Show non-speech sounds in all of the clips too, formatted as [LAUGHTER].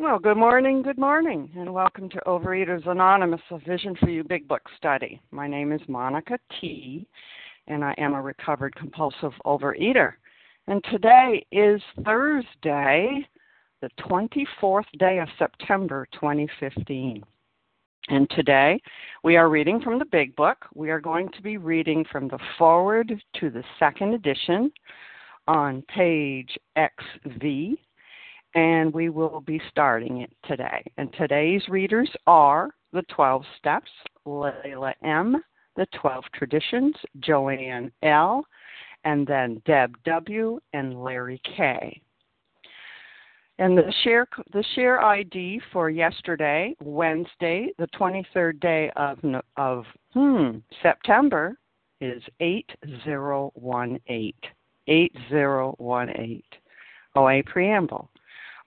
Well, good morning, good morning, and welcome to Overeaters Anonymous, a Vision for You Big Book study. My name is Monica T, and I am a recovered compulsive overeater. And today is Thursday, the 24th day of September 2015. And today we are reading from the Big Book. We are going to be reading from the foreword to the second edition on page XV and we will be starting it today. And today's readers are the 12 Steps, Layla M., the 12 Traditions, Joanne L., and then Deb W. and Larry K. And the share the share ID for yesterday, Wednesday, the 23rd day of of hmm, September is 8018. 8018. OA Preamble.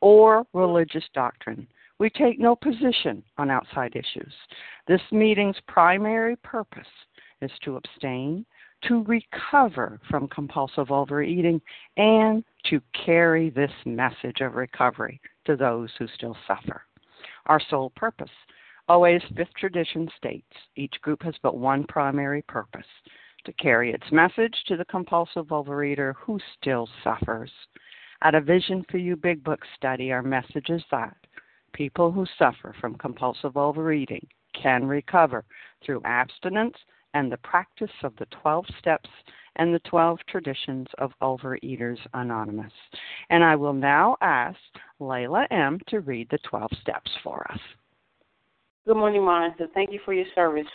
or religious doctrine. We take no position on outside issues. This meeting's primary purpose is to abstain, to recover from compulsive overeating, and to carry this message of recovery to those who still suffer. Our sole purpose. OA's fifth tradition states each group has but one primary purpose to carry its message to the compulsive overeater who still suffers. At a Vision for You Big Book study, our message is that people who suffer from compulsive overeating can recover through abstinence and the practice of the 12 steps and the 12 traditions of Overeaters Anonymous. And I will now ask Layla M. to read the 12 steps for us. Good morning, Monica. Thank you for your service.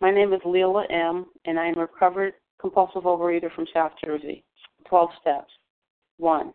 My name is Leila M., and I am a recovered compulsive overeater from South Jersey. 12 steps. 1.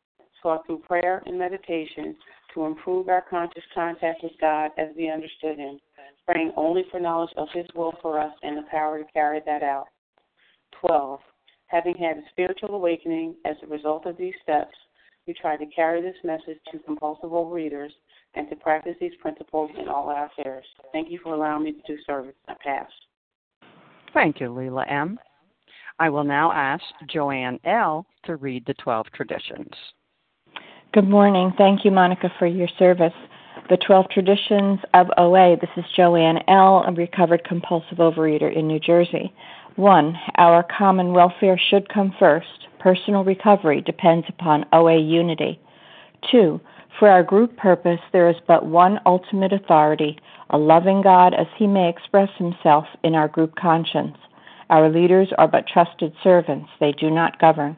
through prayer and meditation to improve our conscious contact with God as we understood Him, praying only for knowledge of His will for us and the power to carry that out. 12. Having had a spiritual awakening as a result of these steps, we try to carry this message to compulsive readers and to practice these principles in all our affairs. Thank you for allowing me to do service. I pass. Thank you, Leela M. I will now ask Joanne L. to read the 12 traditions. Good morning. Thank you, Monica, for your service. The 12 Traditions of OA. This is Joanne L., a recovered compulsive overeater in New Jersey. 1. Our common welfare should come first. Personal recovery depends upon OA unity. 2. For our group purpose, there is but one ultimate authority, a loving God as he may express himself in our group conscience. Our leaders are but trusted servants, they do not govern.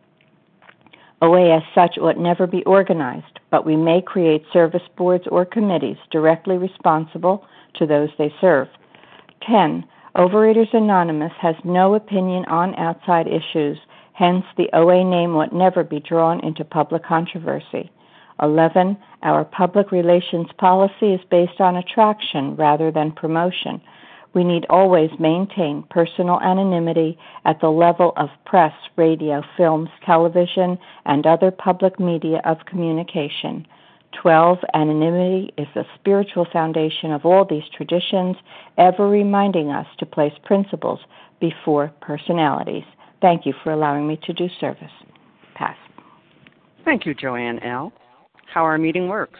OA as such ought never be organized, but we may create service boards or committees directly responsible to those they serve. 10. Overeaters Anonymous has no opinion on outside issues, hence, the OA name ought never be drawn into public controversy. 11. Our public relations policy is based on attraction rather than promotion we need always maintain personal anonymity at the level of press, radio, films, television, and other public media of communication. 12. Anonymity is the spiritual foundation of all these traditions, ever reminding us to place principles before personalities. Thank you for allowing me to do service. Pass. Thank you, Joanne L. How our meeting works.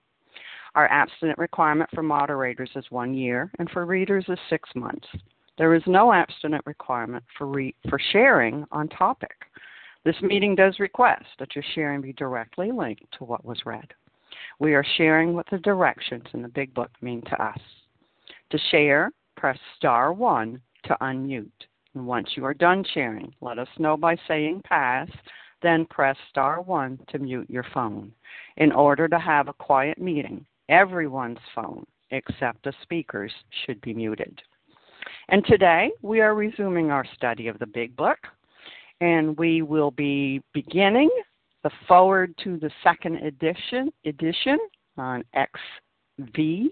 Our abstinent requirement for moderators is one year, and for readers is six months. There is no abstinent requirement for, re- for sharing on topic. This meeting does request that your sharing be directly linked to what was read. We are sharing what the directions in the Big Book mean to us. To share, press star 1 to unmute. And once you are done sharing, let us know by saying pass, then press star 1 to mute your phone. In order to have a quiet meeting, Everyone's phone, except the speaker's, should be muted. And today we are resuming our study of the Big Book, and we will be beginning the foreword to the second edition edition on XV.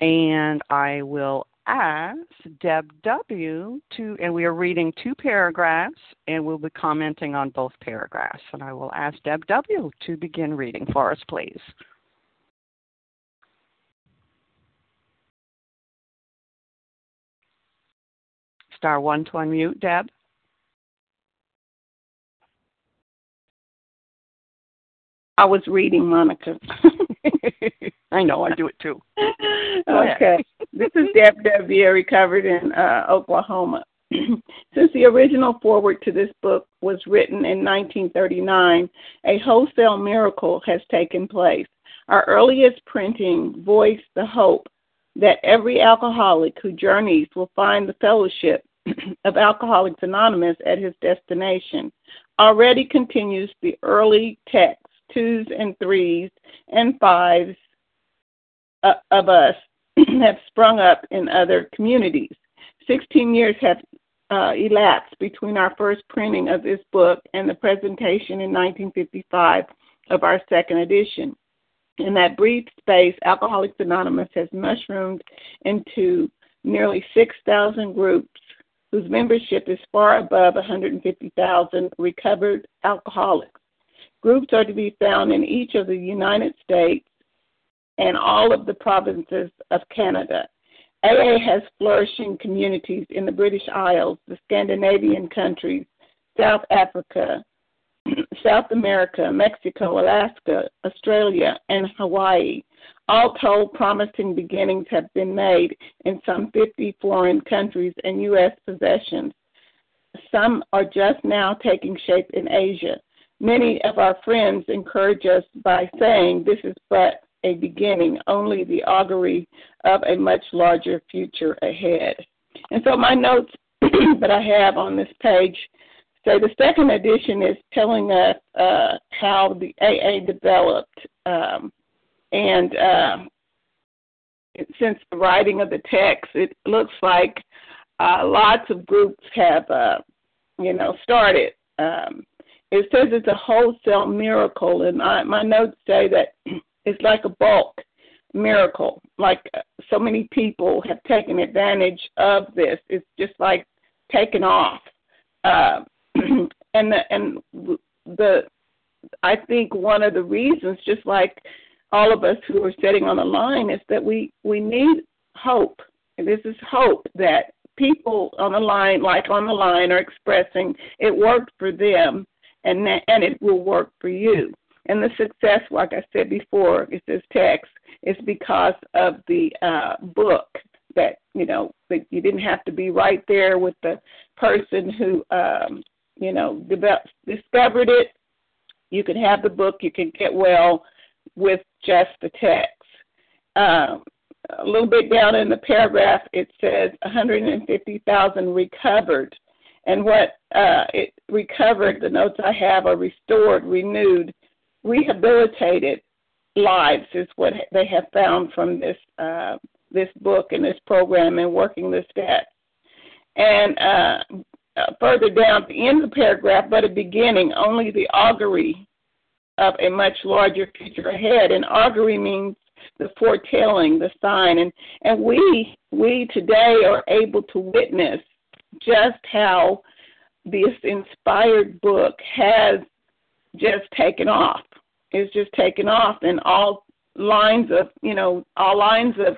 And I will ask Deb W. to, and we are reading two paragraphs, and we'll be commenting on both paragraphs. And I will ask Deb W. to begin reading for us, please. Star one to unmute, Deb. I was reading, Monica. [LAUGHS] [LAUGHS] I know, I do it too. okay. this is Deb Devier, recovered in uh, Oklahoma. [CLEARS THROAT] Since the original foreword to this book was written in 1939, a wholesale miracle has taken place. Our earliest printing voiced the hope that every alcoholic who journeys will find the fellowship [CLEARS THROAT] of Alcoholics Anonymous at his destination. Already continues the early text twos and threes and fives uh, of us [CLEARS THROAT] have sprung up in other communities. 16 years have uh, elapsed between our first printing of this book and the presentation in 1955 of our second edition. In that brief space, Alcoholics Anonymous has mushroomed into nearly 6,000 groups whose membership is far above 150,000 recovered alcoholics. Groups are to be found in each of the United States and all of the provinces of Canada. AA has flourishing communities in the British Isles, the Scandinavian countries, South Africa, [CLEARS THROAT] South America, Mexico, Alaska, Australia, and Hawaii. All told, promising beginnings have been made in some 50 foreign countries and U.S. possessions. Some are just now taking shape in Asia. Many of our friends encourage us by saying this is but a beginning, only the augury of a much larger future ahead. And so my notes [CLEARS THROAT] that I have on this page say the second edition is telling us uh, how the AA developed. Um, and uh, since the writing of the text, it looks like uh, lots of groups have, uh, you know, started. Um, it says it's a wholesale miracle, and I, my notes say that [CLEARS THROAT] it's like a bulk miracle. Like uh, so many people have taken advantage of this. It's just like taken off. Uh, [CLEARS THROAT] and the, and the I think one of the reasons, just like all of us who are sitting on the line, is that we we need hope. And this is hope that people on the line, like on the line, are expressing it worked for them, and that, and it will work for you. And the success, like I said before, is this text is because of the uh, book that you know that you didn't have to be right there with the person who um, you know developed, discovered it. You can have the book. You can get well with just the text. Um, a little bit down in the paragraph, it says 150,000 recovered. And what uh, it recovered, the notes I have are restored, renewed, rehabilitated lives is what they have found from this uh, this book and this program and working the steps. And uh, uh, further down at the end of the paragraph, but a beginning, only the augury of a much larger future ahead. And augury means the foretelling, the sign, and and we we today are able to witness just how this inspired book has just taken off. It's just taken off, and all lines of you know all lines of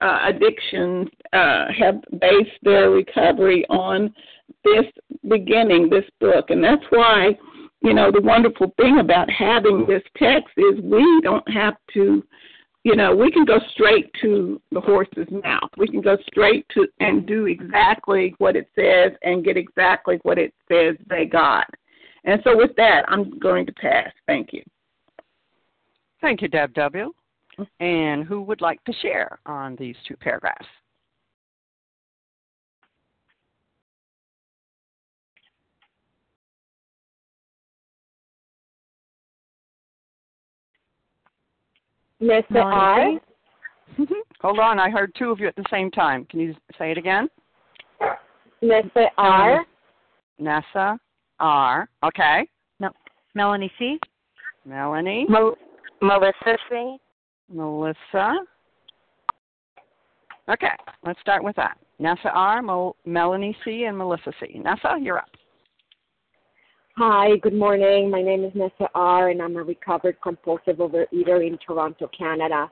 uh, addictions uh, have based their recovery on this beginning, this book, and that's why you know the wonderful thing about having this text is we don't have to you know, we can go straight to the horse's mouth. We can go straight to and do exactly what it says and get exactly what it says they got. And so with that, I'm going to pass. Thank you. Thank you, Deb W. And who would like to share on these two paragraphs? Mr. R. Hold on, I heard two of you at the same time. Can you say it again? Mr. R. Nessa R. Okay. No. Melanie C. Melanie. Mel- Melissa C. Melissa. Okay, let's start with that. Nessa R, Mo- Melanie C, and Melissa C. Nessa, you're up. Hi, good morning. My name is Nessa R, and I'm a recovered compulsive overeater in Toronto, Canada.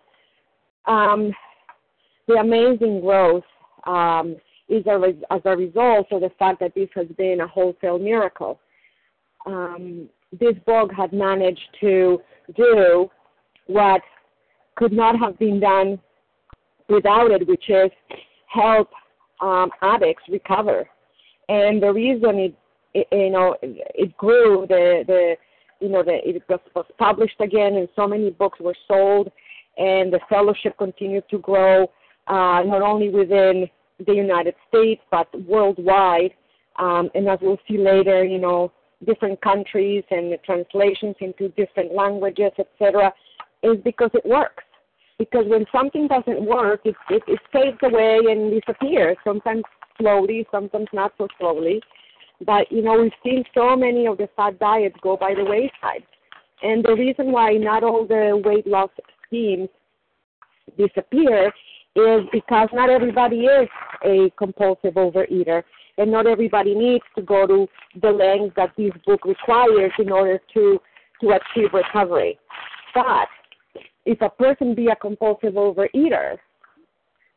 Um, the amazing growth um, is a re- as a result of the fact that this has been a wholesale miracle. Um, this book had managed to do what could not have been done without it, which is help um, addicts recover. And the reason it you know, it grew. The the you know the it was, was published again, and so many books were sold, and the fellowship continued to grow, uh, not only within the United States but worldwide. Um, and as we'll see later, you know, different countries and the translations into different languages, etc., is because it works. Because when something doesn't work, it, it, it fades away and disappears. Sometimes slowly, sometimes not so slowly. But you know, we've seen so many of the fad diets go by the wayside. And the reason why not all the weight loss schemes disappear is because not everybody is a compulsive overeater and not everybody needs to go to the lengths that this book requires in order to to achieve recovery. But if a person be a compulsive overeater,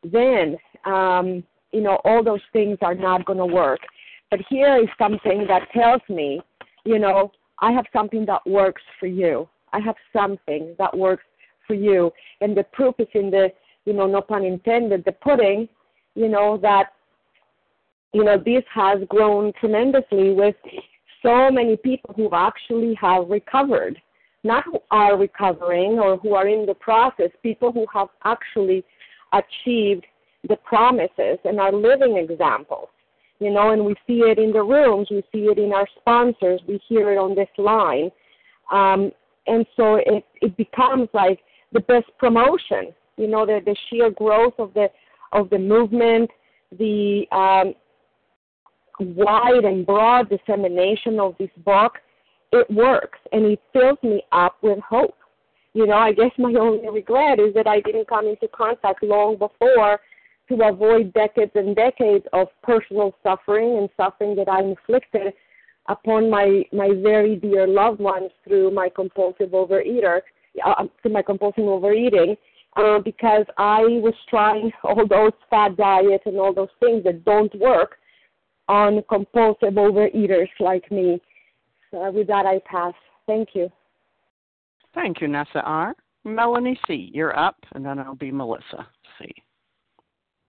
then um, you know all those things are not going to work. But here is something that tells me, you know, I have something that works for you. I have something that works for you. And the proof is in the, you know, no pun intended, the pudding, you know, that, you know, this has grown tremendously with so many people who actually have recovered. Not who are recovering or who are in the process, people who have actually achieved the promises and are living examples you know, and we see it in the rooms, we see it in our sponsors, we hear it on this line. Um, and so it, it becomes like the best promotion, you know, the, the sheer growth of the, of the movement, the um, wide and broad dissemination of this book, it works and it fills me up with hope. You know, I guess my [LAUGHS] only regret is that I didn't come into contact long before to avoid decades and decades of personal suffering and suffering that I inflicted upon my my very dear loved ones through my compulsive overeater, uh, through my compulsive overeating, uh, because I was trying [LAUGHS] all those fat diets and all those things that don't work on compulsive overeaters like me. So with that, I pass. Thank you. Thank you, Nessa R. Melanie C., you're up, and then it'll be Melissa C.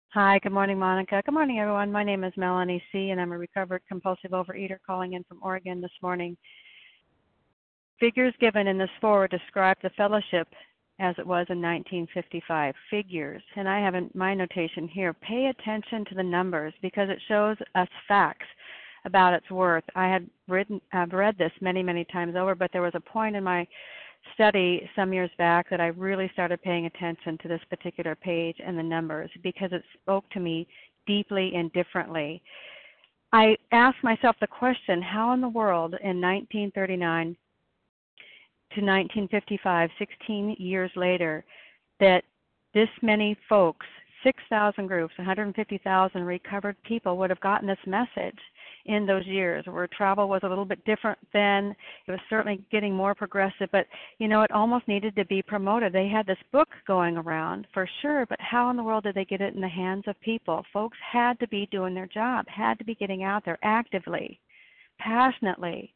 Hi, good morning, Monica. Good morning, everyone. My name is Melanie C., and I'm a recovered compulsive overeater calling in from Oregon this morning. Figures given in this foreword describe the fellowship as it was in 1955. Figures, and I have in my notation here. Pay attention to the numbers because it shows us facts about its worth. I had written, I've read this many, many times over, but there was a point in my study some years back that I really started paying attention to this particular page and the numbers because it spoke to me deeply and differently. I asked myself the question how in the world in 1939 to 1955, 16 years later, that this many folks, 6,000 groups, 150,000 recovered people would have gotten this message in those years where travel was a little bit different then. It was certainly getting more progressive, but you know, it almost needed to be promoted. They had this book going around for sure, but how in the world did they get it in the hands of people? Folks had to be doing their job, had to be getting out there actively, passionately,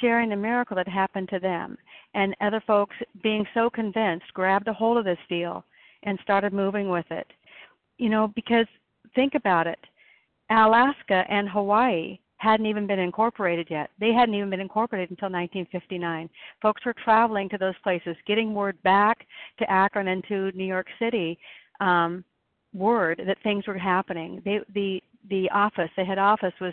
sharing the miracle that happened to them. And other folks being so convinced grabbed a hold of this deal and started moving with it. You know, because think about it Alaska and Hawaii hadn't even been incorporated yet. They hadn't even been incorporated until 1959. Folks were traveling to those places, getting word back to Akron and to New York City, um, word that things were happening. They, the the office, the head office, was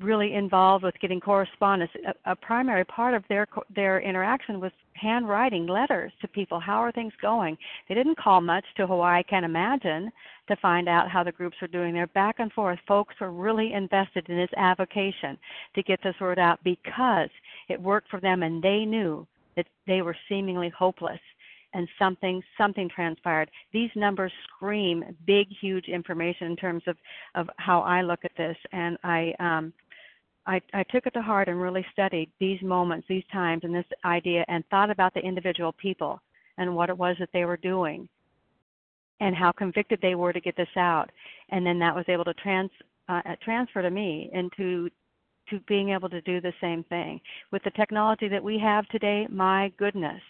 really involved with getting correspondence. A, a primary part of their their interaction was handwriting letters to people. How are things going? They didn't call much to Hawaii. I can imagine to find out how the groups were doing. They're back and forth. Folks were really invested in this avocation to get this word out because it worked for them, and they knew that they were seemingly hopeless and something something transpired. These numbers scream big, huge information in terms of of how I look at this, and I um, I, I took it to heart and really studied these moments, these times, and this idea, and thought about the individual people and what it was that they were doing, and how convicted they were to get this out, and then that was able to trans uh, transfer to me into to being able to do the same thing with the technology that we have today. My goodness,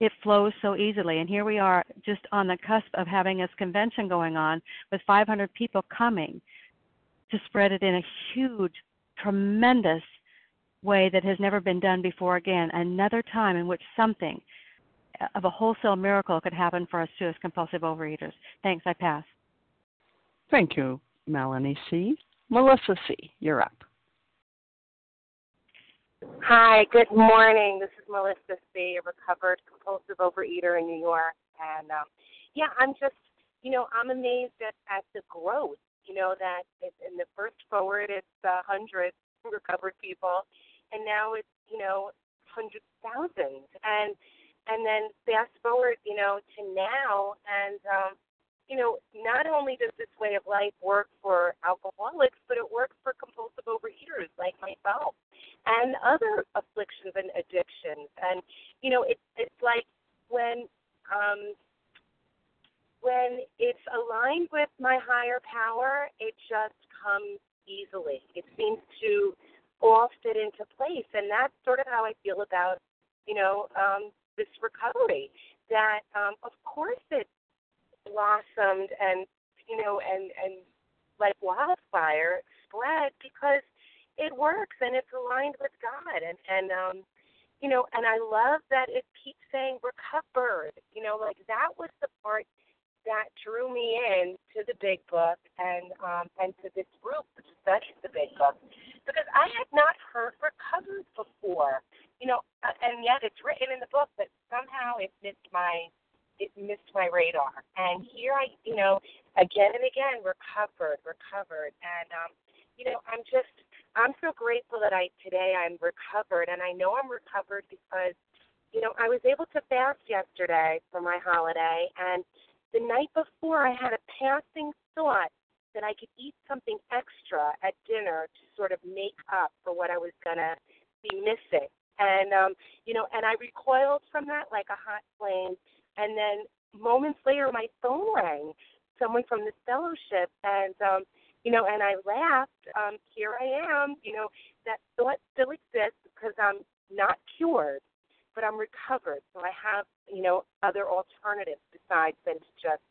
it flows so easily. And here we are just on the cusp of having this convention going on with 500 people coming to spread it in a huge tremendous way that has never been done before again. Another time in which something of a wholesale miracle could happen for us too as compulsive overeaters. Thanks, I pass. Thank you, Melanie C. Melissa C., you're up. Hi, good morning. This is Melissa C., a recovered compulsive overeater in New York. And um, yeah, I'm just, you know, I'm amazed at, at the growth you know that in the first foreword it's a hundred recovered people, and now it's you know hundred thousands, and and then fast forward you know to now, and um, you know not only does this way of life work for alcoholics, but it works for compulsive overeaters like myself, and other afflictions and addictions, and you know it's it's like when um when it's aligned with my higher power, it just comes easily. It seems to all fit into place, and that's sort of how I feel about, you know, um, this recovery. That um, of course it blossomed and you know and and like wildfire spread because it works and it's aligned with God and and um you know and I love that it keeps saying recovered you know like that was the part that drew me in to the big book and um, and to this group which studies the big book because I had not heard recovered before, you know, uh, and yet it's written in the book, but somehow it missed my it missed my radar. And here I, you know, again and again, recovered, recovered, and um, you know, I'm just I'm so grateful that I today I'm recovered, and I know I'm recovered because you know I was able to fast yesterday for my holiday. And the night before, I had a passing thought that I could eat something extra at dinner to sort of make up for what I was gonna be missing. And um, you know, and I recoiled from that like a hot flame. And then moments later, my phone rang. Someone from the fellowship, and um, you know, and I laughed. Um, here I am. You know, that thought still exists because I'm not cured, but I'm recovered. So I have, you know, other alternatives besides than to just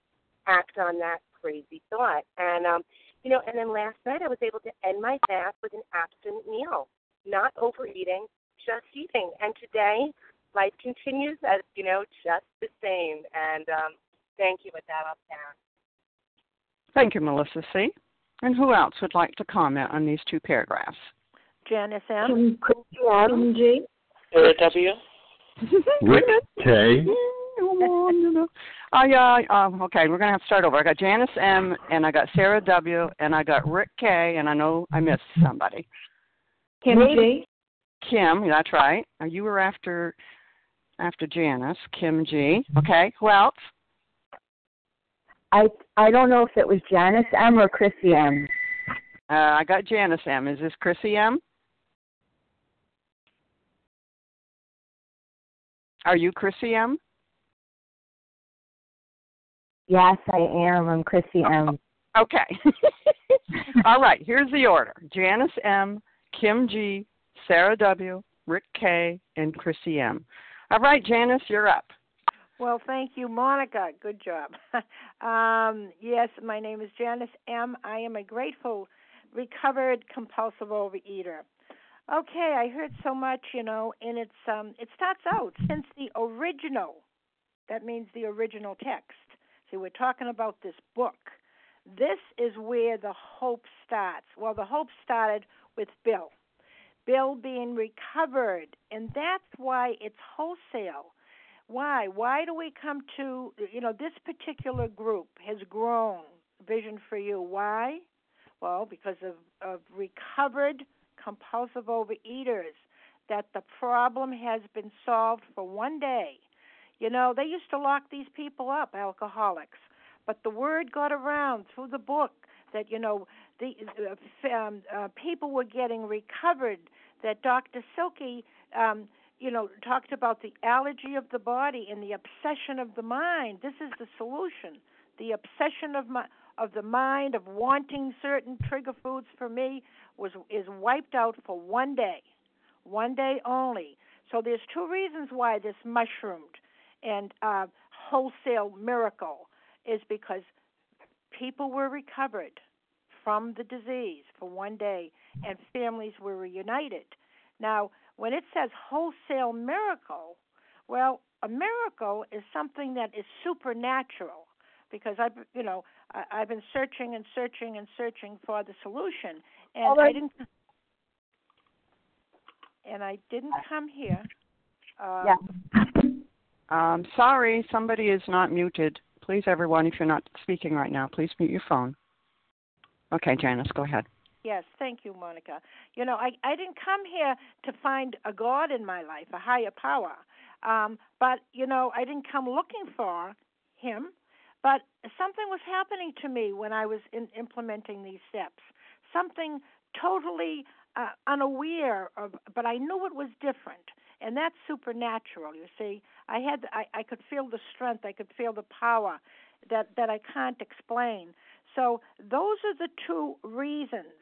act on that crazy thought. And um, you know, and then last night I was able to end my fast with an abstinent meal, not overeating, just eating. And today, life continues as you know, just the same. And um, thank you. With that, I'll pass. Thank you, Melissa C. And who else would like to comment on these two paragraphs? Janice M. Kim G. Sarah W. [LAUGHS] Rick K. [LAUGHS] I uh, uh, okay, we're gonna have to start over. I got Janice M. and I got Sarah W. and I got Rick K. and I know I missed somebody. Kim G. Kim, that's right. You were after after Janice, Kim G. Okay, who else? I I don't know if it was Janice M or Chrissy M. Uh, I got Janice M. Is this Chrissy M? Are you Chrissy M? Yes, I am. I'm Chrissy M. Okay. [LAUGHS] All right, here's the order Janice M., Kim G., Sarah W., Rick K., and Chrissy M. All right, Janice, you're up. Well, thank you, Monica. Good job. [LAUGHS] um, yes, my name is Janice M. I am a grateful, recovered compulsive overeater. Okay, I heard so much, you know, and it's um, it starts out since the original. That means the original text. See, we're talking about this book. This is where the hope starts. Well, the hope started with Bill. Bill being recovered, and that's why it's wholesale. Why? Why do we come to, you know, this particular group has grown, Vision for You. Why? Well, because of, of recovered compulsive overeaters, that the problem has been solved for one day. You know, they used to lock these people up, alcoholics, but the word got around through the book that, you know, the um, uh, people were getting recovered, that Dr. Silkworth um, you know, talked about the allergy of the body and the obsession of the mind. This is the solution. The obsession of my of the mind of wanting certain trigger foods for me was is wiped out for one day, one day only. So there's two reasons why this mushroomed and uh, wholesale miracle is because people were recovered from the disease for one day and families were reunited. Now, when it says wholesale miracle, well, a miracle is something that is supernatural because I've you know I, I've been searching and searching and searching for the solution, and I didn't and I didn't come here. Uh, Yeah. Um, sorry, somebody is not muted. Please, everyone, if you're not speaking right now, please mute your phone. Okay, Janice, go ahead. Yes, thank you, Monica. You know, I I didn't come here to find a God in my life, a higher power. Um, but you know, I didn't come looking for him. But something was happening to me when I was in implementing these steps. Something totally uh, unaware of, but I knew it was different, and that's supernatural. You see, I had I, I could feel the strength, I could feel the power that that I can't explain. So those are the two reasons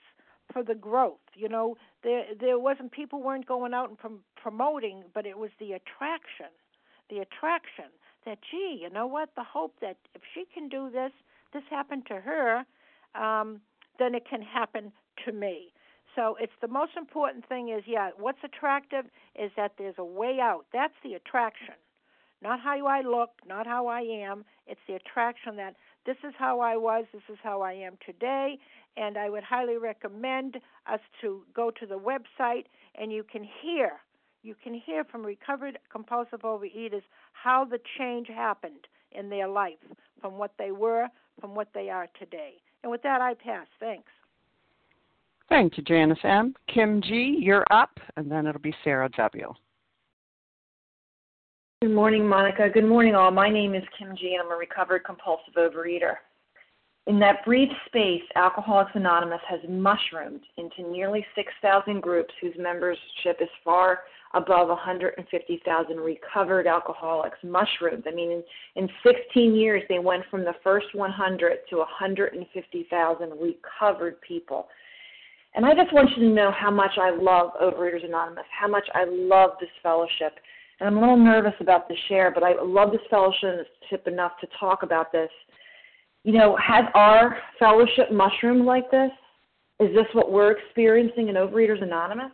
for the growth. You know, there there wasn't people weren't going out and prom- promoting, but it was the attraction, the attraction that gee, you know what? The hope that if she can do this, this happened to her, um, then it can happen to me. So it's the most important thing is yeah, what's attractive is that there's a way out. That's the attraction. Not how I look, not how I am. It's the attraction that this is how I was, this is how I am today, and I would highly recommend us to go to the website and you can hear you can hear from recovered compulsive overeaters how the change happened in their life from what they were from what they are today. And with that I pass. Thanks. Thank you, Janice M. Kim G., you're up, and then it'll be Sarah W. Good morning, Monica. Good morning, all. My name is Kim G, and I'm a recovered compulsive overeater. In that brief space, Alcoholics Anonymous has mushroomed into nearly 6,000 groups whose membership is far above 150,000 recovered alcoholics. mushrooms. I mean, in, in 16 years, they went from the first 100 to 150,000 recovered people. And I just want you to know how much I love Overeaters Anonymous, how much I love this fellowship. And I'm a little nervous about the share, but I love this fellowship enough to talk about this. You know, has our fellowship mushroomed like this? Is this what we're experiencing in Overeaters Anonymous?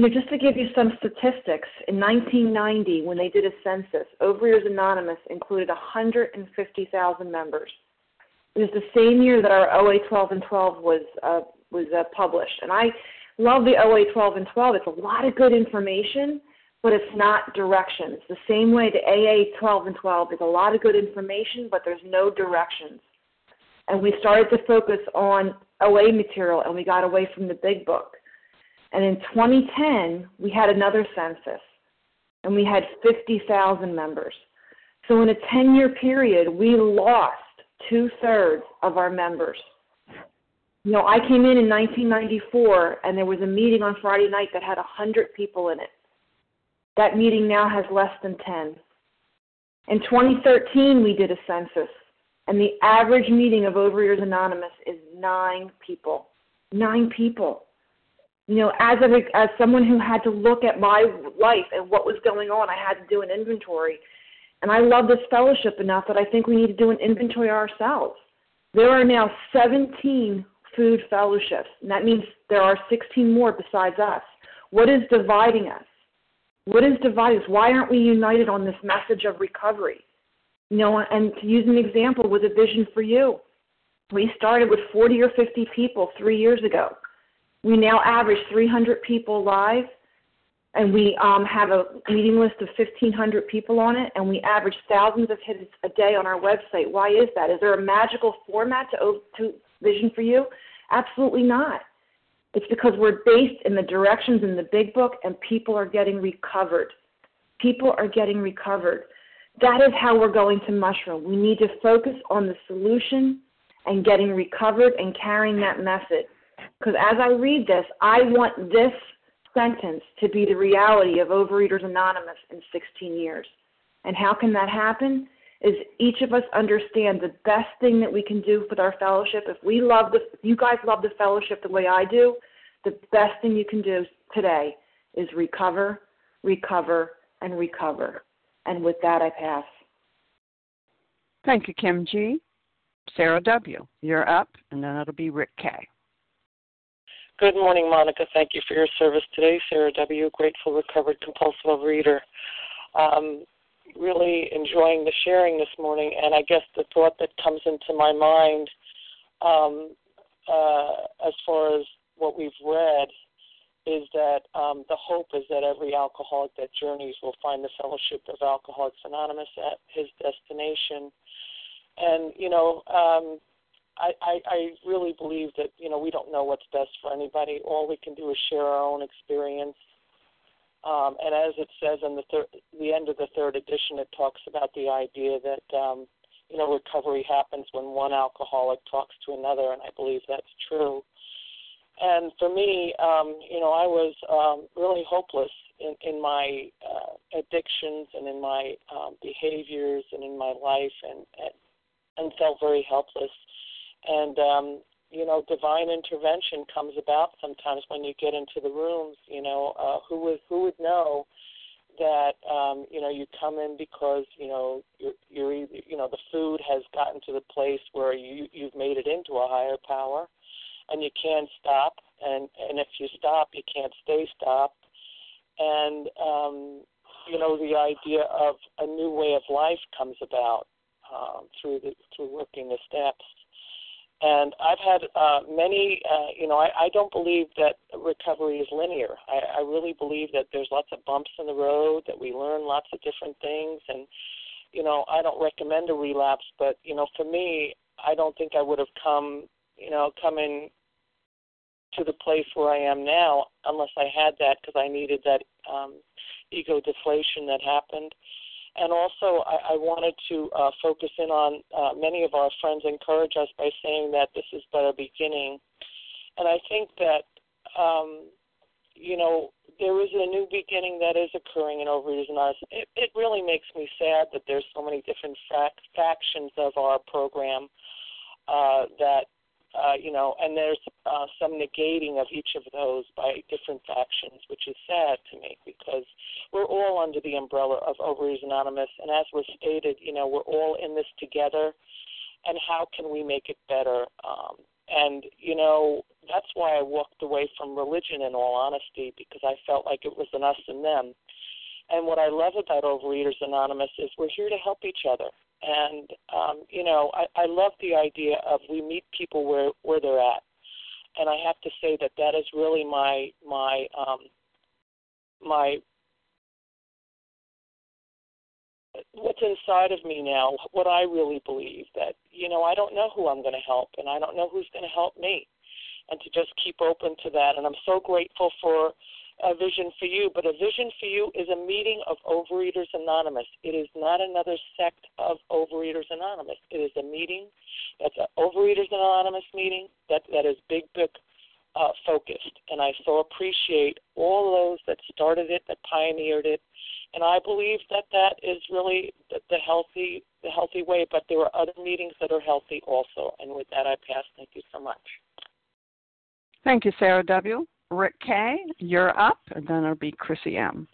You know, just to give you some statistics, in 1990, when they did a census, Overeaters Anonymous included 150,000 members. It was the same year that our OA 12 and 12 was uh, was uh, published. And I love the OA 12 and 12. It's a lot of good information, but it's not direction. It's the same way the AA 12 and 12 is a lot of good information, but there's no directions. And we started to focus on OA material and we got away from the big book. And in 2010, we had another census and we had 50,000 members. So in a 10 year period, we lost two thirds of our members. You know, I came in in 1994, and there was a meeting on Friday night that had 100 people in it. That meeting now has less than 10. In 2013, we did a census, and the average meeting of Overeaters Anonymous is nine people. Nine people. You know, as a, as someone who had to look at my life and what was going on, I had to do an inventory. And I love this fellowship enough that I think we need to do an inventory ourselves. There are now 17 food fellowships. And that means there are 16 more besides us. What is dividing us? What is dividing us? Why aren't we united on this message of recovery? You know, and to use an example with a vision for you, we started with 40 or 50 people three years ago. We now average 300 people live, and we um, have a meeting list of 1,500 people on it, and we average thousands of hits a day on our website. Why is that? Is there a magical format to, to vision for you? Absolutely not. It's because we're based in the directions in the big book and people are getting recovered. People are getting recovered. That is how we're going to mushroom. We need to focus on the solution and getting recovered and carrying that message. Because as I read this, I want this sentence to be the reality of Overeaters Anonymous in 16 years. And how can that happen? is each of us understand the best thing that we can do with our fellowship. If we love the, you guys love the fellowship the way I do, the best thing you can do today is recover, recover, and recover. And with that, I pass. Thank you, Kim G. Sarah W., you're up, and then it'll be Rick K. Good morning, Monica. Thank you for your service today. Sarah W., grateful, recovered, compulsive overeater. Um, really enjoying the sharing this morning, and I guess the thought that comes into my mind, um, uh, as far as what we've read, is that um, the hope is that every alcoholic that journeys will find the fellowship of Alcoholics Anonymous at his destination. And you know, um, I, I, really believe that you know we don't know what's best for anybody. All we can do is share our own experience um, and as it says in the thir- the end of the third edition, it talks about the idea that um, you know recovery happens when one alcoholic talks to another, and I believe that's true. And for me, um, you know, I was um, really hopeless in, in my uh, addictions and in my um, behaviors and in my life, and, and and felt very helpless. And um, you know, divine intervention comes about sometimes when you get into the rooms. You know, uh, who would who would know that um, you know you come in because you know you're, you're you know the food has gotten to the place where you you've made it into a higher power, and you can't stop. And and if you stop, you can't stay stopped. And um, you know the idea of a new way of life comes about um, through the through working the steps and I've had uh, many, uh, you know, I, I don't believe that recovery is linear. I, I really believe that there's lots of bumps in the road, that we learn lots of different things. And, you know, I don't recommend a relapse, but, you know, for me, I don't think I would have come, you know, coming to the place where I am now unless I had that because I needed that um, ego deflation that happened. And also, I, I wanted to uh, focus in on uh, many of our friends encourage us by saying that this is but a beginning. And I think that, um, you know, there is a new beginning that is occurring in Overeaters Anonymous. It, it really makes me sad that there's so many different fac- factions of our program uh, that uh, you know, and there's uh, some negating of each of those by different factions, which is sad to me because we're all under the umbrella of Overeaters Anonymous, and as was stated, you know, we're all in this together, and how can we make it better? Um, and you know, that's why I walked away from religion, in all honesty, because I felt like it was an us and them. And what I love about Overeaters Anonymous is we're here to help each other and um, you know I, I love the idea of we meet people where where they're at, and I have to say that that is really my my um, my what's inside of me now, what I really believe that you know I don't know who I'm going to help, and I don't know who's going to help me, and to just keep open to that. And I'm so grateful for a vision for you, but a vision for you is a meeting of Overeaters Anonymous. It is not another sect of Overeaters Anonymous. It is a meeting that's an Overeaters Anonymous meeting that that is big book uh, focused, and I so appreciate all those that started it, that pioneered it, and I believe that that is really the, the healthy the healthy way. But there are other meetings that are healthy also. And with that, I pass. Thank you so much. Thank you, Sarah W. Rick K., you're up, and then it'll be Chrissy M.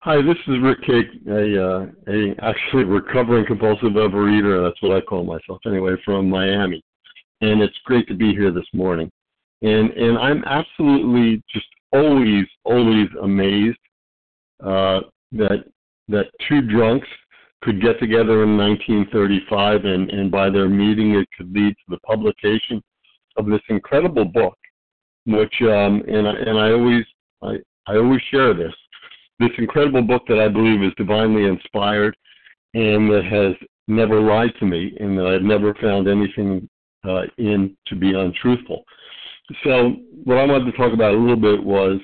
Hi, this is Rick K., a, uh, a actually recovering compulsive overeater. That's what I call myself anyway, from Miami, and it's great to be here this morning. And and I'm absolutely just always always amazed uh, that that two drunks could get together in 1935 and and by their meeting it could lead to the publication of this incredible book which um, and I, and I always I, I always share this this incredible book that I believe is divinely inspired and that has never lied to me and that I've never found anything uh, in to be untruthful. So what I wanted to talk about a little bit was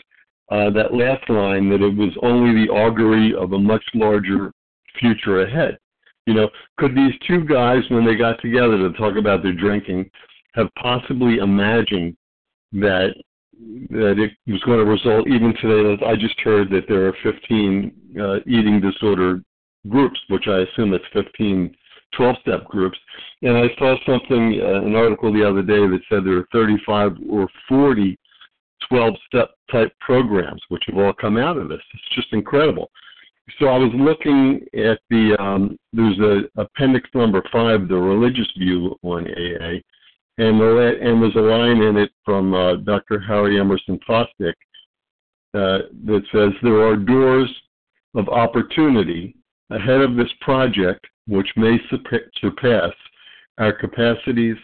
uh, that last line that it was only the augury of a much larger future ahead. You know, could these two guys, when they got together to talk about their drinking, have possibly imagined that that it was going to result even today. I just heard that there are 15 uh, eating disorder groups, which I assume it's 15 12-step groups. And I saw something, uh, an article the other day that said there are 35 or 40 12-step type programs, which have all come out of this. It's just incredible. So I was looking at the um, there's a appendix number five, the religious view on AA, and, the, and there's a line in it from uh, Dr. Harry Emerson Fosdick uh, that says there are doors of opportunity ahead of this project which may surpass our capacities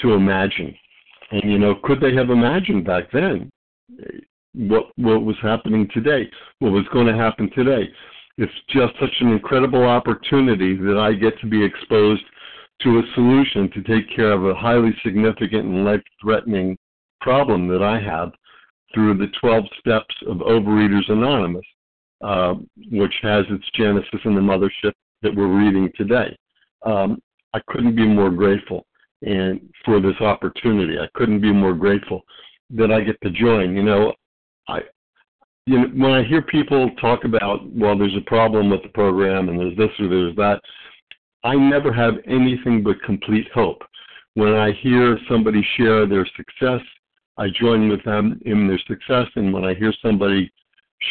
to imagine. And you know, could they have imagined back then what what was happening today? What was going to happen today? It's just such an incredible opportunity that I get to be exposed to a solution to take care of a highly significant and life threatening problem that I have through the 12 steps of Overeaters Anonymous, uh, which has its genesis in the mothership that we're reading today. Um, I couldn't be more grateful and for this opportunity. I couldn't be more grateful that I get to join. You know, I you know when I hear people talk about well, there's a problem with the program and there's this or there's that. I never have anything but complete hope. When I hear somebody share their success, I join with them in their success. And when I hear somebody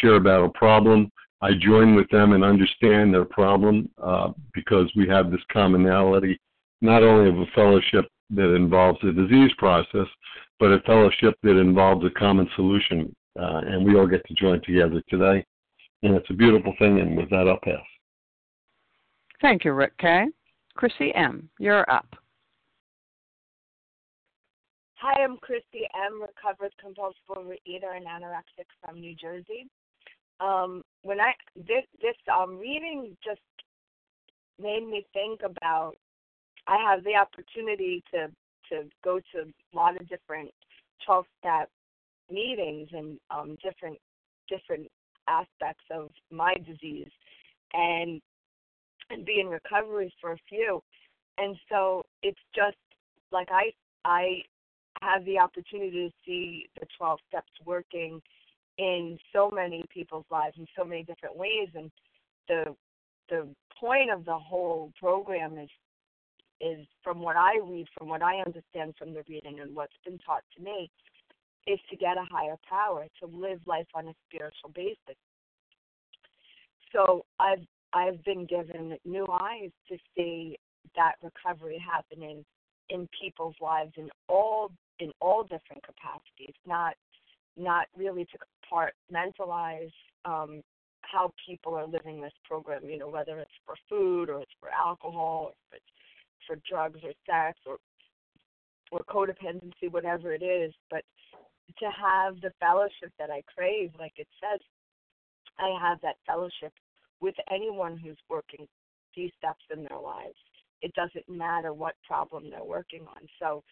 share about a problem, I join with them and understand their problem uh, because we have this commonality, not only of a fellowship that involves the disease process, but a fellowship that involves a common solution. Uh, and we all get to join together today. And it's a beautiful thing. And with that, I'll pass. Thank you, Rick K. Chrissy M., you're up. Hi, I'm Christy M., recovered compulsive overeater and anorexic from New Jersey. Um, when I this this um, reading just made me think about I have the opportunity to to go to a lot of different 12 step meetings and um, different different aspects of my disease and and be in recovery for a few. And so it's just like I I have the opportunity to see the 12 steps working in so many people's lives in so many different ways and the the point of the whole program is is from what I read, from what I understand from the reading and what's been taught to me, is to get a higher power, to live life on a spiritual basis. So I've I've been given new eyes to see that recovery happening in people's lives in all in all different capacities, not not really to compartmentalize um, how people are living this program, you know, whether it's for food or it's for alcohol or if it's for drugs or sex or or codependency, whatever it is, but to have the fellowship that I crave, like it says, I have that fellowship with anyone who's working these steps in their lives. It doesn't matter what problem they're working on. So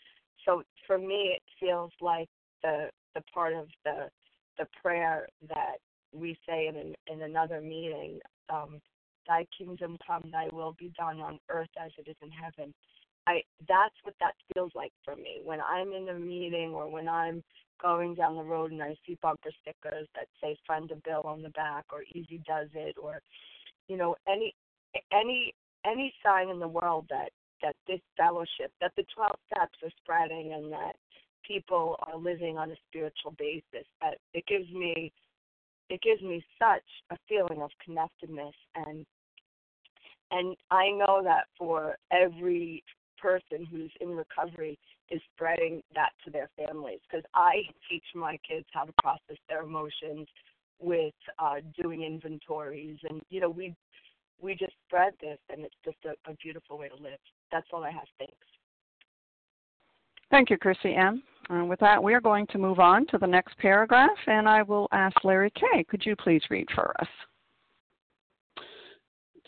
so for me it feels like the the part of the the prayer that we say in in another meeting, um, "Thy kingdom come, Thy will be done on earth as it is in heaven." I that's what that feels like for me when I'm in a meeting or when I'm going down the road and I see bumper stickers that say "Friend of Bill" on the back or "Easy Does It" or you know any any any sign in the world that that this fellowship that the 12 steps are spreading and that people are living on a spiritual basis that it gives me it gives me such a feeling of connectedness. And and I know that for every person who's in recovery is spreading that to their families because I teach my kids how to process their emotions with uh doing inventories and you know we we just spread this and it's just a, a beautiful way to live. That's all I have. Thanks. Thank you, Chrissy M. Uh, with that, we are going to move on to the next paragraph, and I will ask Larry K. Could you please read for us?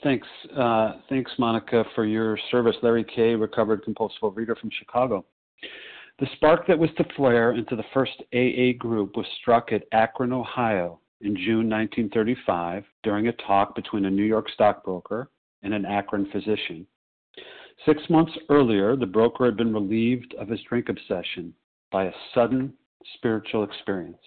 Thanks, uh, thanks, Monica, for your service. Larry K., recovered compulsive reader from Chicago. The spark that was to flare into the first AA group was struck at Akron, Ohio, in June 1935 during a talk between a New York stockbroker and an Akron physician. Six months earlier, the broker had been relieved of his drink obsession by a sudden spiritual experience.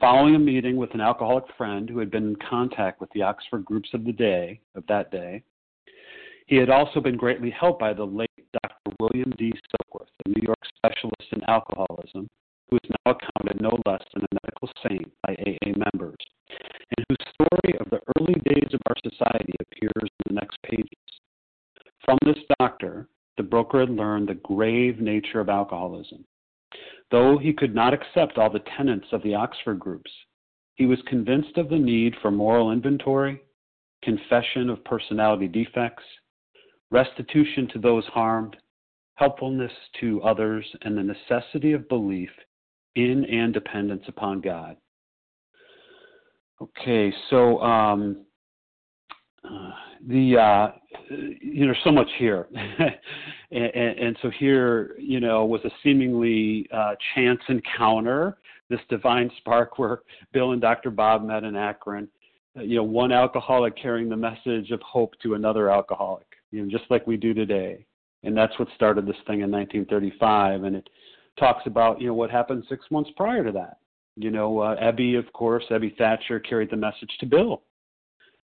Following a meeting with an alcoholic friend who had been in contact with the Oxford groups of the day of that day, he had also been greatly helped by the late Dr. William D. Silkworth, a New York specialist in alcoholism, who is now accounted no less than a medical saint by AA members, and whose story of the early days of our society appears in the next pages. From this doctor, the broker had learned the grave nature of alcoholism. Though he could not accept all the tenets of the Oxford groups, he was convinced of the need for moral inventory, confession of personality defects, restitution to those harmed, helpfulness to others, and the necessity of belief in and dependence upon God. Okay, so um, uh, the uh, you know so much here, [LAUGHS] and, and, and, so here you know was a seemingly uh, chance encounter, this divine spark where Bill and Dr. Bob met in Akron. You know, one alcoholic carrying the message of hope to another alcoholic. You know, just like we do today, and that's what started this thing in 1935, and it talks about you know what happened six months prior to that. You know, uh, Ebby, of course, Ebby Thatcher carried the message to Bill,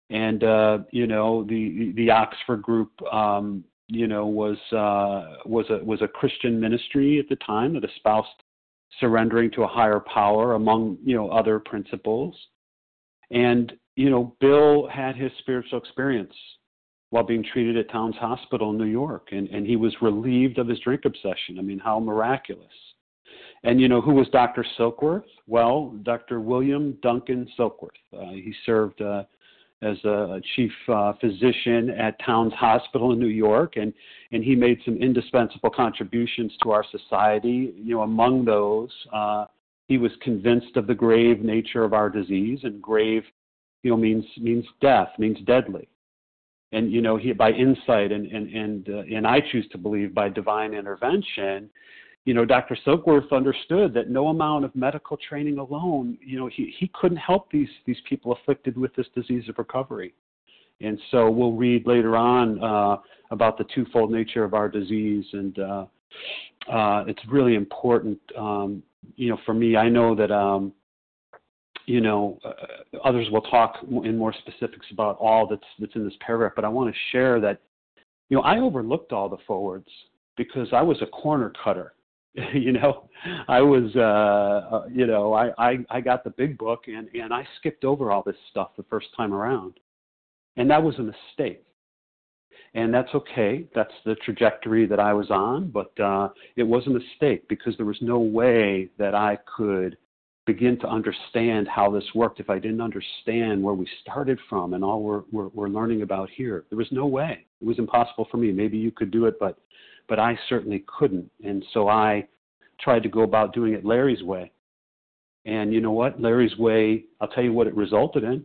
and uh, you know the the Oxford group, um, you know, was uh, was a was a Christian ministry at the time that espoused surrendering to a higher power, among you know other principles, and you know Bill had his spiritual experience while being treated at Towns Hospital in New York, and, and he was relieved of his drink obsession. I mean, how miraculous. And you know, who was Dr. Silkworth? Well, Dr. William Duncan Silkworth. Uh, he served uh, as a chief uh, physician at Towns Hospital in New York, and, and he made some indispensable contributions to our society. You know, among those, uh, he was convinced of the grave nature of our disease, and grave, you know, means means death, means deadly and you know he by insight and and and uh, and I choose to believe by divine intervention you know Dr. Silkworth understood that no amount of medical training alone you know he he couldn't help these these people afflicted with this disease of recovery And so we'll read later on uh, about the twofold nature of our disease, and uh, uh, it's really important. Um, you know, for me, I know that um, you know uh, others will talk in more specifics about all that's that's in this paragraph, but I want to share that you know I overlooked all the forewords because I was a corner cutter. [LAUGHS] you know, I was, uh, uh, you know, I, I, I got the big book and, and I skipped over all this stuff the first time around. And that was a mistake. And that's okay. That's the trajectory that I was on, but uh, it was a mistake because there was no way that I could begin to understand how this worked if I didn't understand where we started from and all we're, we're, we're learning about here. There was no way. It was impossible for me. Maybe you could do it, but but I certainly couldn't. And so I tried to go about doing it Larry's way. And you know what? Larry's way, I'll tell you what it resulted in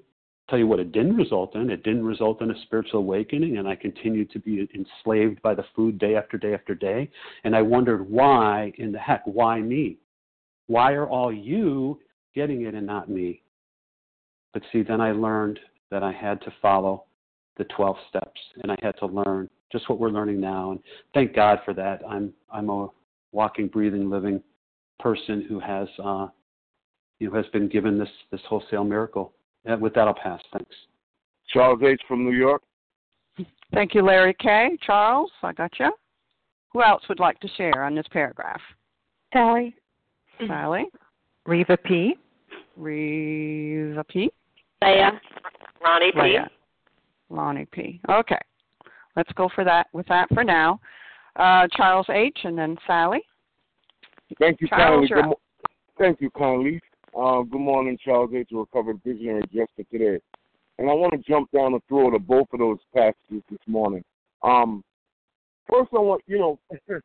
tell you what it didn't result in. It didn't result in a spiritual awakening, and I continued to be enslaved by the food day after day after day. And I wondered why in the heck, why me? Why are all you getting it and not me? But see, then I learned that I had to follow the 12 steps, and I had to learn just what we're learning now. And thank God for that. I'm I'm a walking, breathing, living person who has uh, you know has been given this this wholesale miracle and with that, I'll pass. Thanks. Charles H. from New York. Thank you, Larry K. Charles, I got you. Who else would like to share on this paragraph? Sally. Sally. Reva P. Reva P. Leah. Ronnie P. Leah. Lonnie P. Okay. Let's go for that with that for now. Uh, Charles H. and then Sally. Thank you Charles, kindly. Thank you kindly. Uh, good morning, Charles H. Recovered Visionary just for today. And I want to jump down the throat of both of those passages this morning. Um, first, I want you know, [LAUGHS]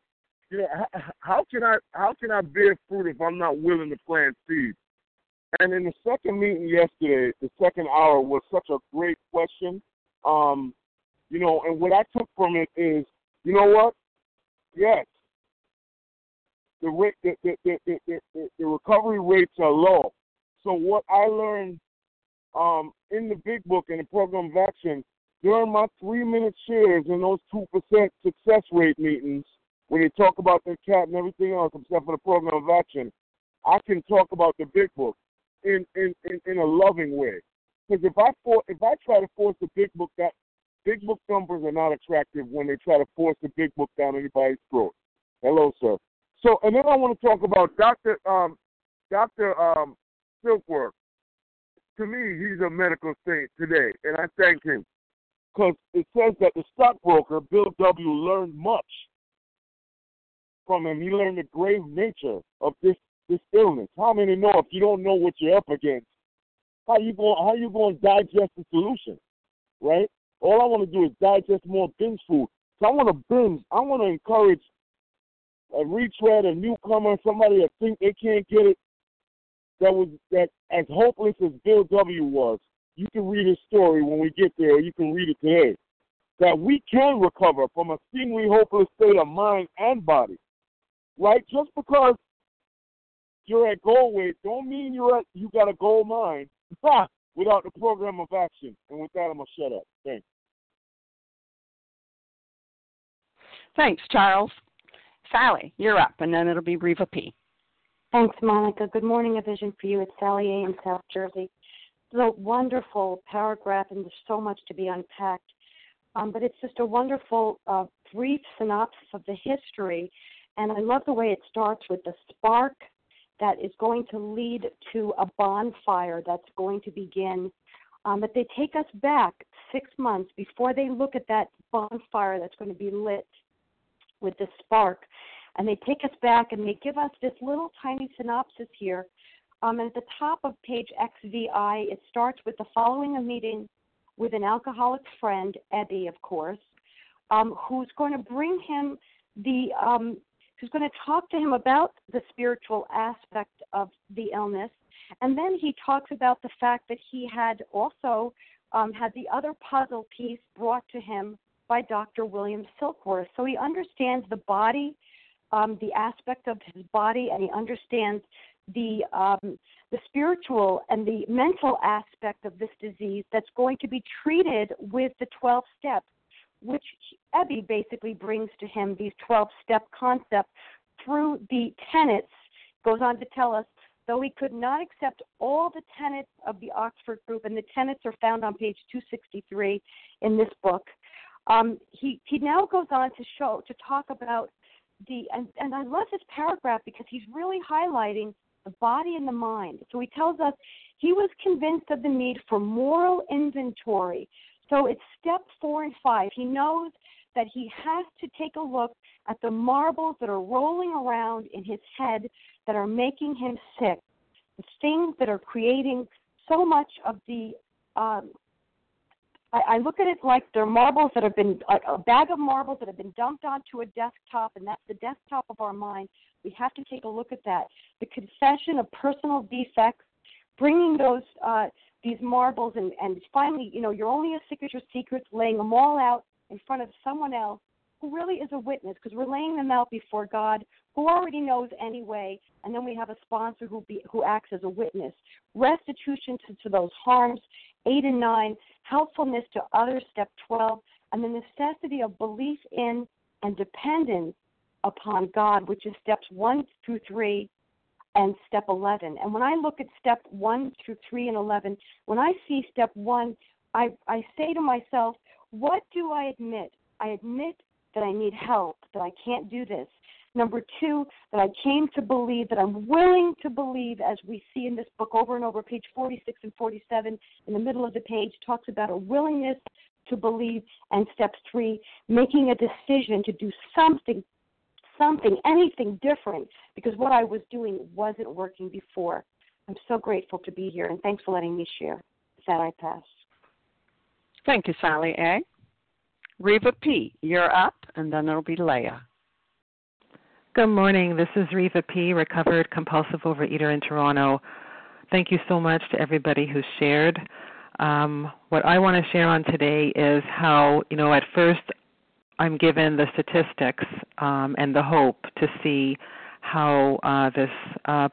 you know, how, how can I how can I bear fruit if I'm not willing to plant seeds? And in the second meeting yesterday, the second hour was such a great question. Um, you know, and what I took from it is, you know what? Yes, the the, the, the, the, the recovery rates are low. So what I learned um, in the big book and the program of action during my three minute shares in those two percent success rate meetings, when they talk about their cat and everything else except for the program of action, I can talk about the big book in in, in, in a loving way. Because if I for, if I try to force the big book that big book numbers are not attractive when they try to force the big book down anybody's throat. Hello, sir. So, and then I want to talk about Dr. Um, Dr. Um, Silkworth. To me, he's a medical saint today, and I thank him because it says that the stockbroker Bill W. learned much from him. He learned the grave nature of this this illness. How many know if you don't know what you're up against, how you going how you going to digest the solution, right? All I want to do is digest more binge food. So I want to binge. I want to encourage a retread, a newcomer, somebody that think they can't get it, that was that as hopeless as Bill W was. You can read his story when we get there. You can read it today. That we can recover from a seemingly hopeless state of mind and body, right? Just because you're at goal weight, don't mean you're at you got a goal mind without the program of action. And with that, I'm gonna shut up. Thanks. Thanks, Charles. Sally, you're up, and then it'll be Reva P. Thanks, Monica. Good morning, a vision for you. It's Sally A. in South Jersey. The a wonderful paragraph, and there's so much to be unpacked. Um, but it's just a wonderful, uh, brief synopsis of the history. And I love the way it starts with the spark that is going to lead to a bonfire that's going to begin. Um, but they take us back six months before they look at that bonfire that's going to be lit with the spark. And they take us back and they give us this little tiny synopsis here. Um, and at the top of page XVI, it starts with the following a meeting with an alcoholic friend, Ebby, of course, um, who's going to bring him the, um, who's going to talk to him about the spiritual aspect of the illness. And then he talks about the fact that he had also um, had the other puzzle piece brought to him by Dr. William Silkworth. So he understands the body, um, the aspect of his body, and he understands the um, the spiritual and the mental aspect of this disease that's going to be treated with the 12 steps, which Ebby basically brings to him these 12 step concepts through the tenets. Goes on to tell us, though he could not accept all the tenets of the Oxford group, and the tenets are found on page 263 in this book. Um, he he now goes on to show to talk about the and, and I love this paragraph because he's really highlighting the body and the mind. So he tells us he was convinced of the need for moral inventory. So it's step four and five. He knows that he has to take a look at the marbles that are rolling around in his head that are making him sick, the things that are creating so much of the um, I, look at it like they're marbles that have been a, a bag of marbles that have been dumped onto a desktop, and that's the desktop of our mind. We have to take a look at that. The confession of personal defects, bringing those uh, these marbles, and and finally, you know, you're only as sick as your secrets, laying them all out in front of someone else who really is a witness, because we're laying them out before God, who already knows anyway, and then we have a sponsor who be, who acts as a witness. Restitution to, to those harms, eight and nine helpfulness to others, step 12, and the necessity of belief in and dependence upon God, which is steps 1 through 3 and step 11. And when I look at step 1 through 3 and 11, when I see step 1, I, I say to myself, what do I admit? I admit that I need help, that I can't do this. Number two, that I came to believe, that I'm willing to believe, as we see in this book over and over, page 46 and 47, in the middle of the page, talks about a willingness to believe. And step three, making a decision to do something, something, anything different, because what I was doing wasn't working before. I'm so grateful to be here, and thanks for letting me share. With that, I pass. Thank you, Sally A. Reva P., you're up, and then it'll be Leah. Good morning. This is Reva P., recovered compulsive overeater in Toronto. Thank you so much to everybody who shared. Um, what I want to share on today is how, you know, at first I'm given the statistics um, and the hope to see how uh, this uh,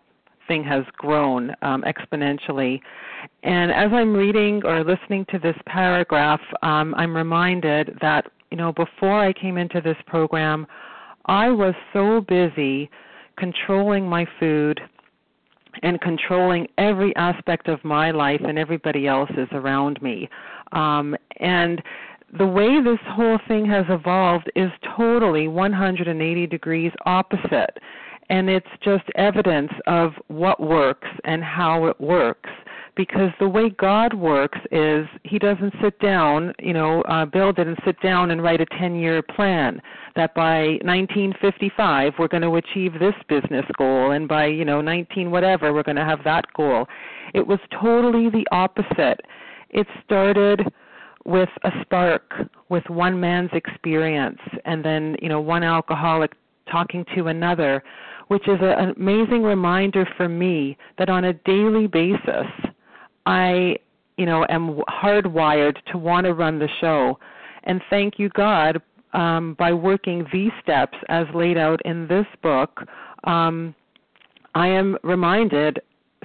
thing has grown um, exponentially. And as I'm reading or listening to this paragraph, um, I'm reminded that, you know, before I came into this program, I was so busy controlling my food and controlling every aspect of my life and everybody else's around me. Um, and the way this whole thing has evolved is totally 180 degrees opposite. And it's just evidence of what works and how it works because the way God works is He doesn't sit down, you know, uh, Bill didn't sit down and write a 10 year plan that by 1955 we're going to achieve this business goal and by, you know, 19 whatever we're going to have that goal. It was totally the opposite. It started with a spark, with one man's experience, and then, you know, one alcoholic talking to another, which is a, an amazing reminder for me that on a daily basis, I, you know, am hardwired to want to run the show. And thank you, God, um, by working these steps as laid out in this book, um, I am reminded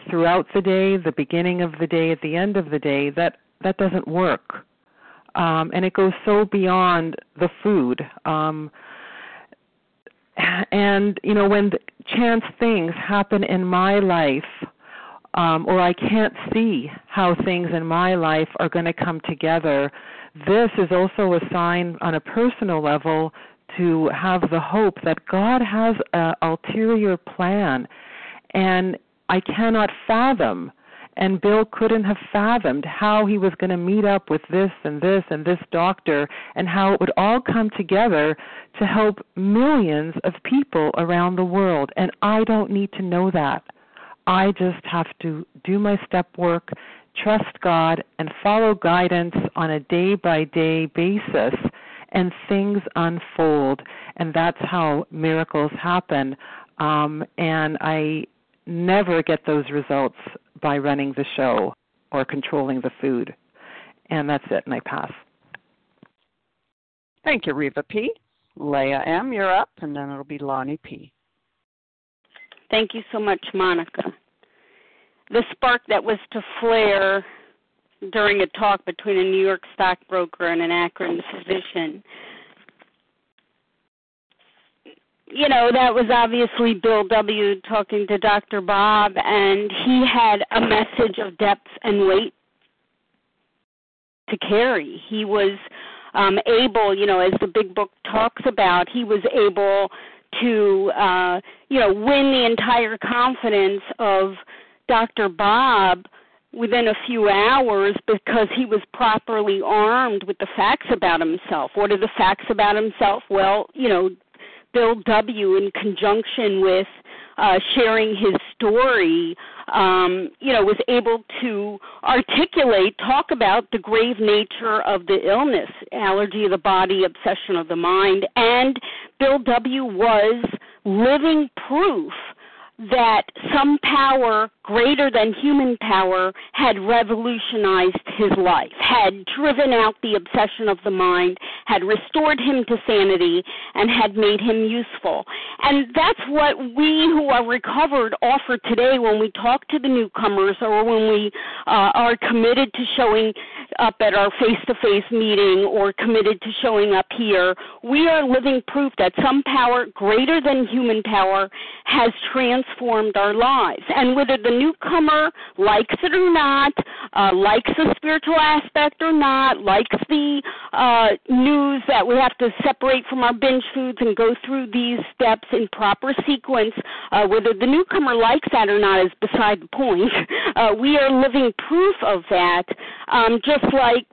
throughout the day, the beginning of the day, at the end of the day, that that doesn't work. Um, and it goes so beyond the food. Um, and, you know, when chance things happen in my life, um, or I can't see how things in my life are going to come together, this is also a sign on a personal level to have the hope that God has an ulterior plan. And I cannot fathom, and Bill couldn't have fathomed how he was going to meet up with this and this and this doctor and how it would all come together to help millions of people around the world. And I don't need to know that. I just have to do my step work, trust God, and follow guidance on a day by day basis, and things unfold. And that's how miracles happen. Um, and I never get those results by running the show or controlling the food. And that's it, and I pass. Thank you, Reva P. Leah M., you're up, and then it'll be Lonnie P. Thank you so much, Monica. the spark that was to flare during a talk between a New York stockbroker and an Akron physician. You know, that was obviously Bill W. talking to Dr. Bob, and he had a message of depth and weight to carry. He was um, able, you know, as the big book talks about, he was able to, uh, you know, win the entire confidence of Dr. Bob within a few hours because he was properly armed with the facts about himself. What are the facts about himself? Well, you know, Bill W. in conjunction with uh, sharing his story, um, you know, was able to articulate, talk about the grave nature of the illness, allergy of the body, obsession of the mind, and Bill W. was living proof that some power greater than human power had revolutionized his life, had driven out the obsession of the mind, had restored him to sanity, and had made him useful. And that's what we who are recovered offer today when we talk to the newcomers or when we uh, are committed to showing up at our face to face meeting or committed to showing up here. We are living proof that some power greater than human power has transformed our lives. And whether the newcomer likes it or not, uh, likes the spiritual aspect or not, likes the uh, that we have to separate from our binge foods and go through these steps in proper sequence, uh, whether the newcomer likes that or not is beside the point. [LAUGHS] Uh, we are living proof of that, um, just like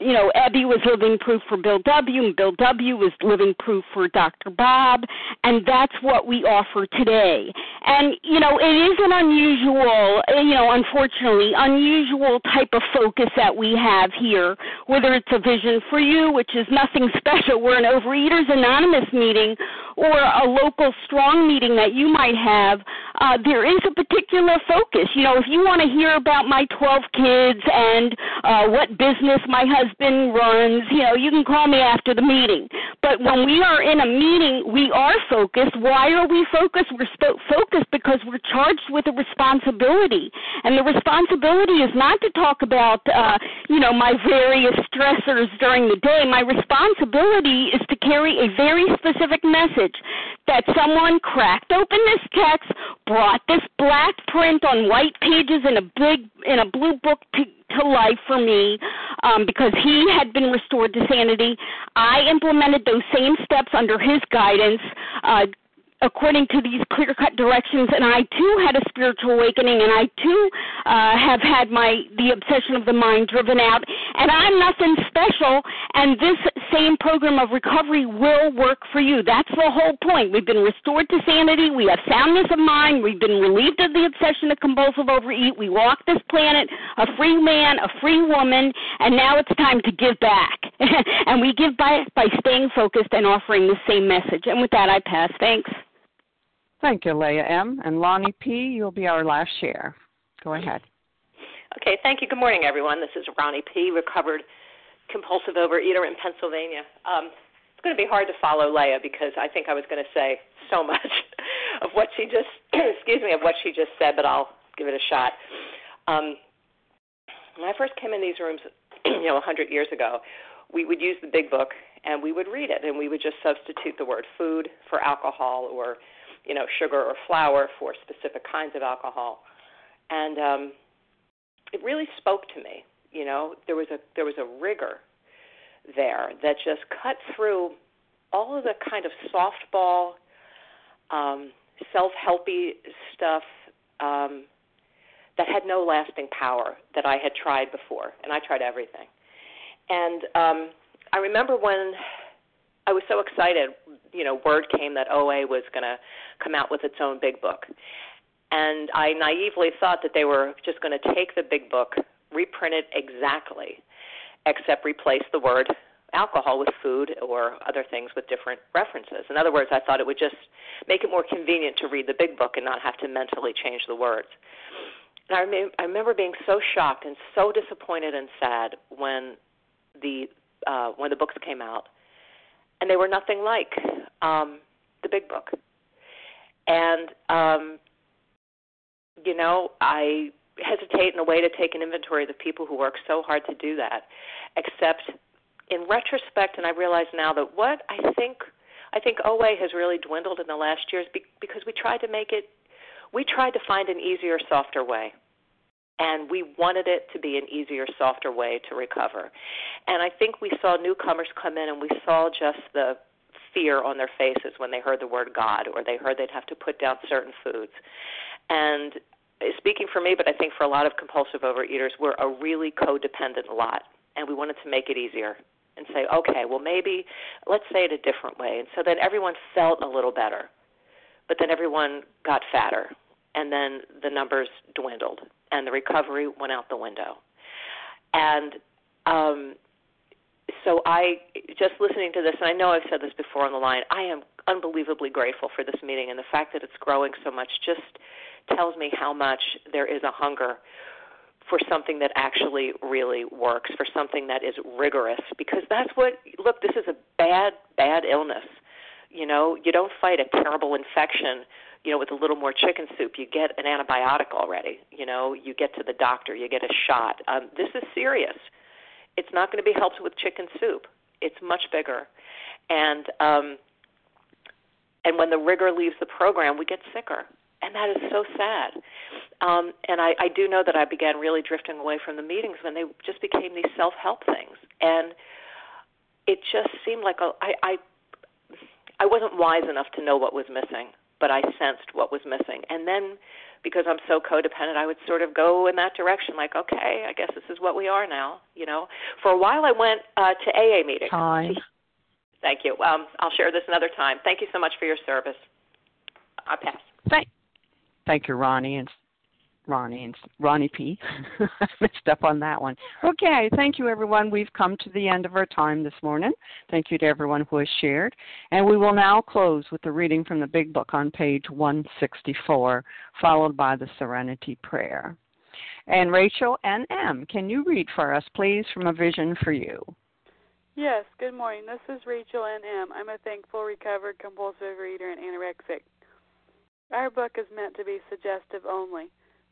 you know, Ebby was living proof for Bill W., and Bill W. was living proof for Dr. Bob, and that's what we offer today. And, you know, it is an unusual, you know, unfortunately, unusual type of focus that we have here, whether it's a vision for you, which is nothing [LAUGHS] special. We're an Overeaters Anonymous meeting, or a local strong meeting that you might have. Uh, there is a particular focus. You know, if you want to hear about my 12 kids and uh, what business my husband husband runs, you know, you can call me after the meeting. But when we are in a meeting, we are focused. Why are we focused? We're sp- focused because we're charged with a responsibility. And the responsibility is not to talk about, uh, you know, my various stressors during the day. My responsibility is to carry a very specific message that someone cracked open this text, brought this black print on white pages in a big in a blue book to to life for me um, because he had been restored to sanity. I implemented those same steps under his guidance. Uh, according to these clear cut directions and I too had a spiritual awakening and I too uh, have had my the obsession of the mind driven out and I'm nothing special and this same program of recovery will work for you. That's the whole point. We've been restored to sanity, we have soundness of mind, we've been relieved of the obsession of compulsive overeat, we walk this planet a free man, a free woman, and now it's time to give back. [LAUGHS] and we give by by staying focused and offering the same message. And with that I pass. Thanks. Thank you, Leah M. And Lonnie P., you'll be our last share. Go ahead. Okay, thank you. Good morning, everyone. This is Ronnie P., recovered compulsive overeater in Pennsylvania. Um, it's going to be hard to follow Leah because I think I was going to say so much [LAUGHS] of what she just, [CLEARS THROAT] excuse me, of what she just said, but I'll give it a shot. Um, when I first came in these rooms, [CLEARS THROAT] you know, 100 years ago, we would use the big book and we would read it and we would just substitute the word food for alcohol or you know, sugar or flour for specific kinds of alcohol. And um, it really spoke to me. You know, there was a there was a rigor there that just cut through all of the kind of softball, um, self-helpy stuff um, that had no lasting power that I had tried before, and I tried everything. And um, I remember when I was so excited. You know, word came that OA was going to come out with its own big book, and I naively thought that they were just going to take the big book, reprint it exactly, except replace the word alcohol with food or other things with different references. In other words, I thought it would just make it more convenient to read the big book and not have to mentally change the words. And I, rem- I remember being so shocked and so disappointed and sad when the uh, when the books came out and they were nothing like um, the big book. And um, you know, I hesitate in a way to take an inventory of the people who work so hard to do that. Except in retrospect, and I realize now that what I think I think OA has really dwindled in the last years because we tried to make it, we tried to find an easier, softer way. And we wanted it to be an easier, softer way to recover. And I think we saw newcomers come in and we saw just the fear on their faces when they heard the word God or they heard they'd have to put down certain foods. And speaking for me, but I think for a lot of compulsive overeaters, we're a really codependent lot, and we wanted to make it easier and say, okay, well, maybe let's say it a different way. And so then everyone felt a little better, but then everyone got fatter, and then the numbers dwindled, and the recovery went out the window. And um, so I, just listening to this, and I know I've said this before on the line, I am unbelievably grateful for this meeting, and the fact that it's growing so much just tells me how much there is a hunger for something that actually really works, for something that is rigorous, because that's what, look, this is a bad, bad illness. You know, you don't fight a terrible infection, you know, with a little more chicken soup. You get an antibiotic already. You know, you get to the doctor, you get a shot. Um, this is serious. It's not going to be helped with chicken soup. It's much bigger. And, um, and when the rigor leaves the program, we get sicker and that is so sad. Um, and I, I do know that I began really drifting away from the meetings when they just became these self-help things, and it just seemed like a, I, I, I wasn't wise enough to know what was missing, but I sensed what was missing, and then because I'm so codependent, I would sort of go in that direction, like, okay, I guess this is what we are now. You know, for a while I went uh, to AA meetings. Time. Thank you. Um, I'll share this another time. Thank you so much for your service. I pass. Thank, Thank you, Ronnie and Ronnie and Ronnie P. [LAUGHS] messed up on that one. Okay, thank you everyone. We've come to the end of our time this morning. Thank you to everyone who has shared. And we will now close with the reading from the Big Book on page 164, followed by the Serenity Prayer. And Rachel and M, can you read for us, please, from A Vision for You? Yes, good morning. This is Rachel N. M. I'm a thankful, recovered, compulsive reader and anorexic. Our book is meant to be suggestive only.